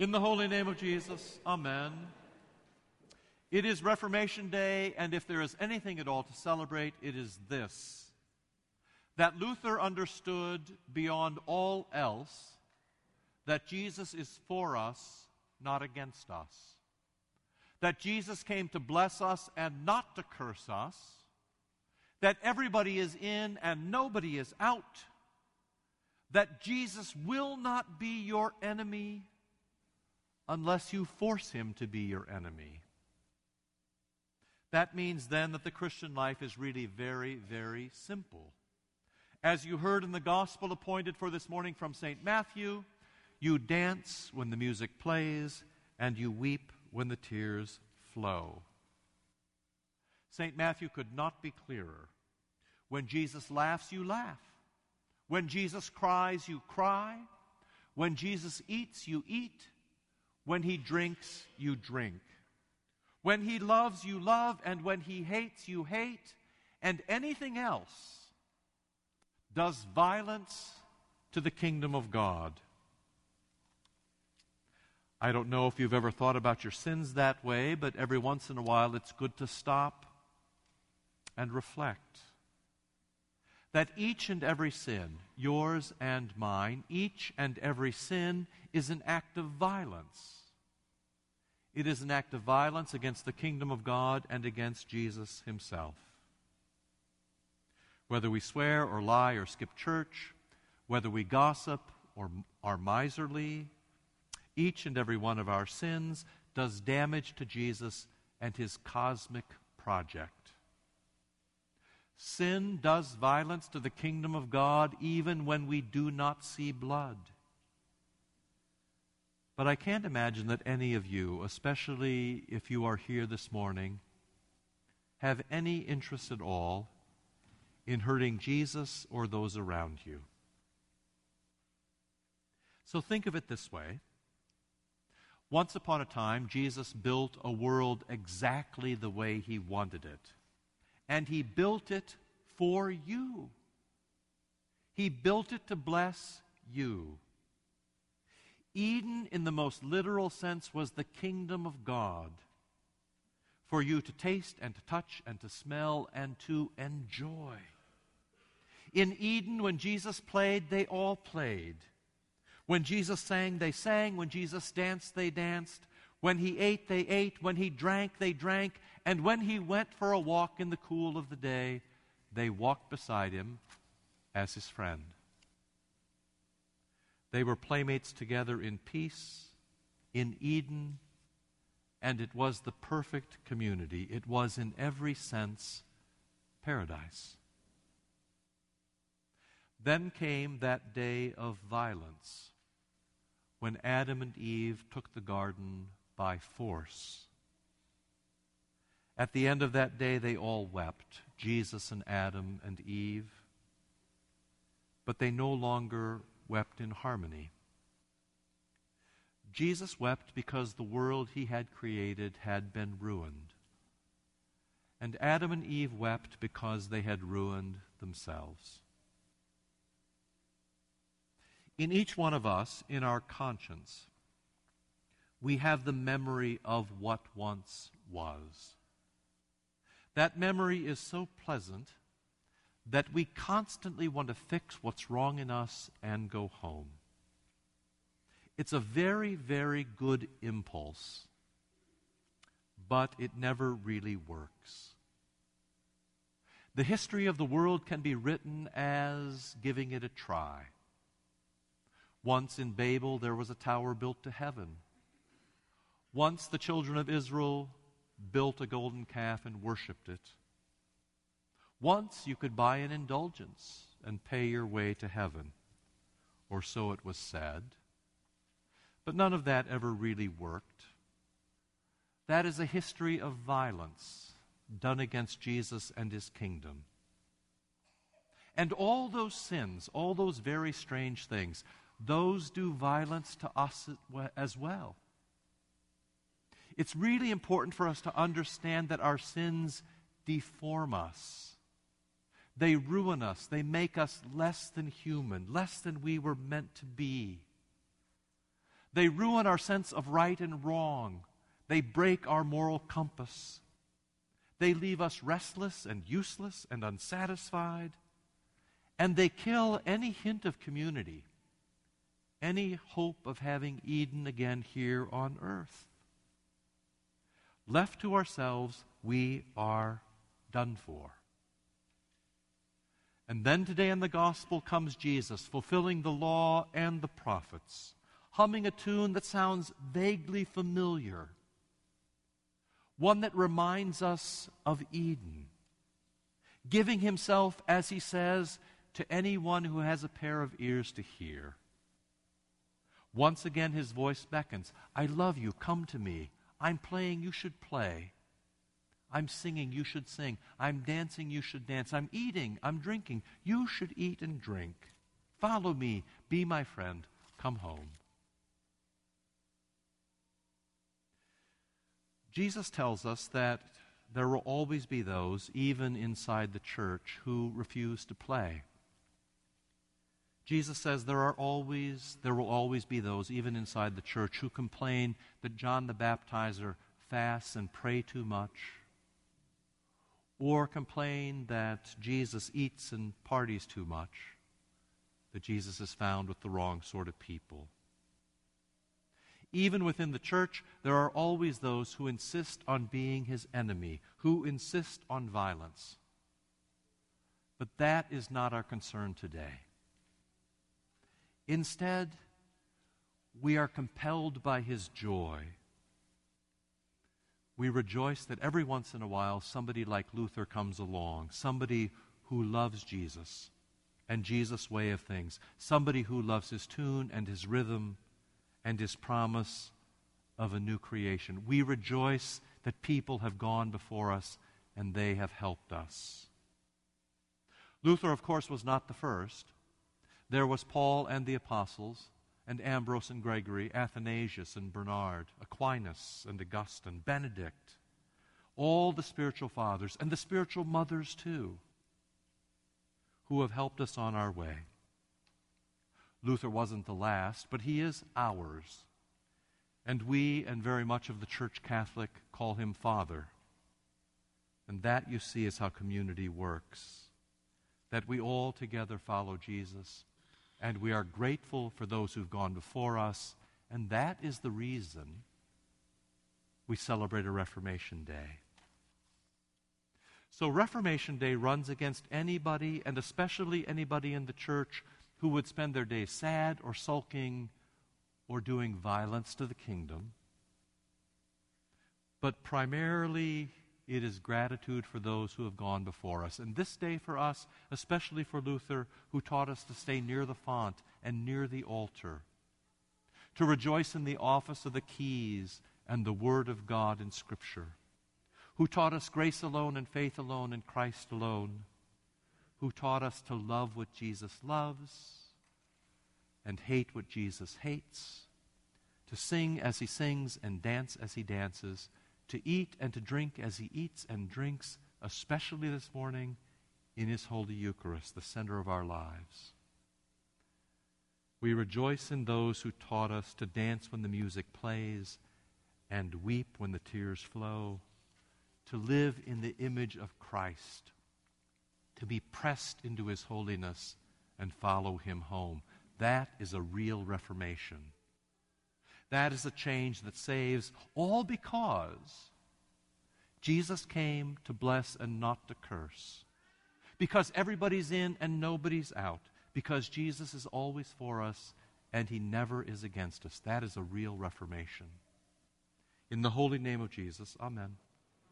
In the holy name of Jesus, Amen. It is Reformation Day, and if there is anything at all to celebrate, it is this that Luther understood beyond all else that Jesus is for us, not against us. That Jesus came to bless us and not to curse us. That everybody is in and nobody is out. That Jesus will not be your enemy unless you force him to be your enemy. That means then that the Christian life is really very, very simple. As you heard in the gospel appointed for this morning from St. Matthew, you dance when the music plays, and you weep when the tears flow. St. Matthew could not be clearer. When Jesus laughs, you laugh. When Jesus cries, you cry. When Jesus eats, you eat. When he drinks, you drink. When he loves, you love, and when he hates, you hate, and anything else does violence to the kingdom of God. I don't know if you've ever thought about your sins that way, but every once in a while it's good to stop and reflect. That each and every sin, yours and mine, each and every sin is an act of violence it is an act of violence against the kingdom of God and against Jesus himself. Whether we swear or lie or skip church, whether we gossip or are miserly, each and every one of our sins does damage to Jesus and his cosmic project. Sin does violence to the kingdom of God even when we do not see blood. But I can't imagine that any of you, especially if you are here this morning, have any interest at all in hurting Jesus or those around you. So think of it this way. Once upon a time, Jesus built a world exactly the way he wanted it. And he built it for you. He built it to bless you. Eden, in the most literal sense, was the kingdom of God for you to taste and to touch and to smell and to enjoy. In Eden, when Jesus played, they all played. When Jesus sang, they sang. When Jesus danced, they danced. When he ate, they ate. When he drank, they drank. And when he went for a walk in the cool of the day, they walked beside him as his friend. They were playmates together in peace, in Eden, and it was the perfect community. It was, in every sense, paradise. Then came that day of violence when Adam and Eve took the garden by force. At the end of that day, they all wept Jesus and Adam and Eve. But they no longer wept in harmony. Jesus wept because the world he had created had been ruined. And Adam and Eve wept because they had ruined themselves. In each one of us, in our conscience, we have the memory of what once was. That memory is so pleasant that we constantly want to fix what's wrong in us and go home. It's a very, very good impulse, but it never really works. The history of the world can be written as giving it a try. Once in Babel, there was a tower built to heaven. Once the children of Israel built a golden calf and worshiped it. Once you could buy an indulgence and pay your way to heaven, or so it was said. But none of that ever really worked. That is a history of violence done against Jesus and his kingdom. And all those sins, all those very strange things, those do violence to us as well. It's really important for us to understand that our sins deform us. They ruin us. They make us less than human, less than we were meant to be. They ruin our sense of right and wrong. They break our moral compass. They leave us restless and useless and unsatisfied. And they kill any hint of community, any hope of having Eden again here on earth. Left to ourselves, we are done for. And then today in the gospel comes Jesus, fulfilling the law and the prophets, humming a tune that sounds vaguely familiar, one that reminds us of Eden, giving himself, as he says, to anyone who has a pair of ears to hear. Once again, his voice beckons I love you, come to me. I'm playing, you should play. I'm singing, you should sing. I'm dancing, you should dance. I'm eating, I'm drinking. You should eat and drink. Follow me, be my friend, come home. Jesus tells us that there will always be those, even inside the church, who refuse to play. Jesus says there are always there will always be those even inside the church who complain that John the Baptizer fasts and pray too much or complain that Jesus eats and parties too much, that Jesus is found with the wrong sort of people. Even within the church, there are always those who insist on being his enemy, who insist on violence. But that is not our concern today. Instead, we are compelled by his joy we rejoice that every once in a while somebody like Luther comes along, somebody who loves Jesus and Jesus' way of things, somebody who loves his tune and his rhythm and his promise of a new creation. We rejoice that people have gone before us and they have helped us. Luther, of course, was not the first. There was Paul and the apostles and Ambrose and Gregory, Athanasius and Bernard, Aquinas and Augustine, Benedict, all the spiritual fathers, and the spiritual mothers too, who have helped us on our way. Luther wasn't the last, but he is ours. And we, and very much of the Church Catholic, call him Father. And that, you see, is how community works. That we all together follow Jesus and we are grateful for those who've gone before us, and that is the reason we celebrate a Reformation Day. So, Reformation Day runs against anybody, and especially anybody in the church, who would spend their day sad or sulking or doing violence to the kingdom. But primarily, it is gratitude for those who have gone before us. And this day for us, especially for Luther, who taught us to stay near the font and near the altar, to rejoice in the office of the keys and the Word of God in Scripture, who taught us grace alone and faith alone in Christ alone, who taught us to love what Jesus loves and hate what Jesus hates, to sing as he sings and dance as he dances to eat and to drink as he eats and drinks, especially this morning in his Holy Eucharist, the center of our lives. We rejoice in those who taught us to dance when the music plays and weep when the tears flow, to live in the image of Christ, to be pressed into his holiness and follow him home. That is a real reformation. That is a change that saves, all because Jesus came to bless and not to curse. Because everybody's in and nobody's out. Because Jesus is always for us and he never is against us. That is a real reformation. In the holy name of Jesus, amen.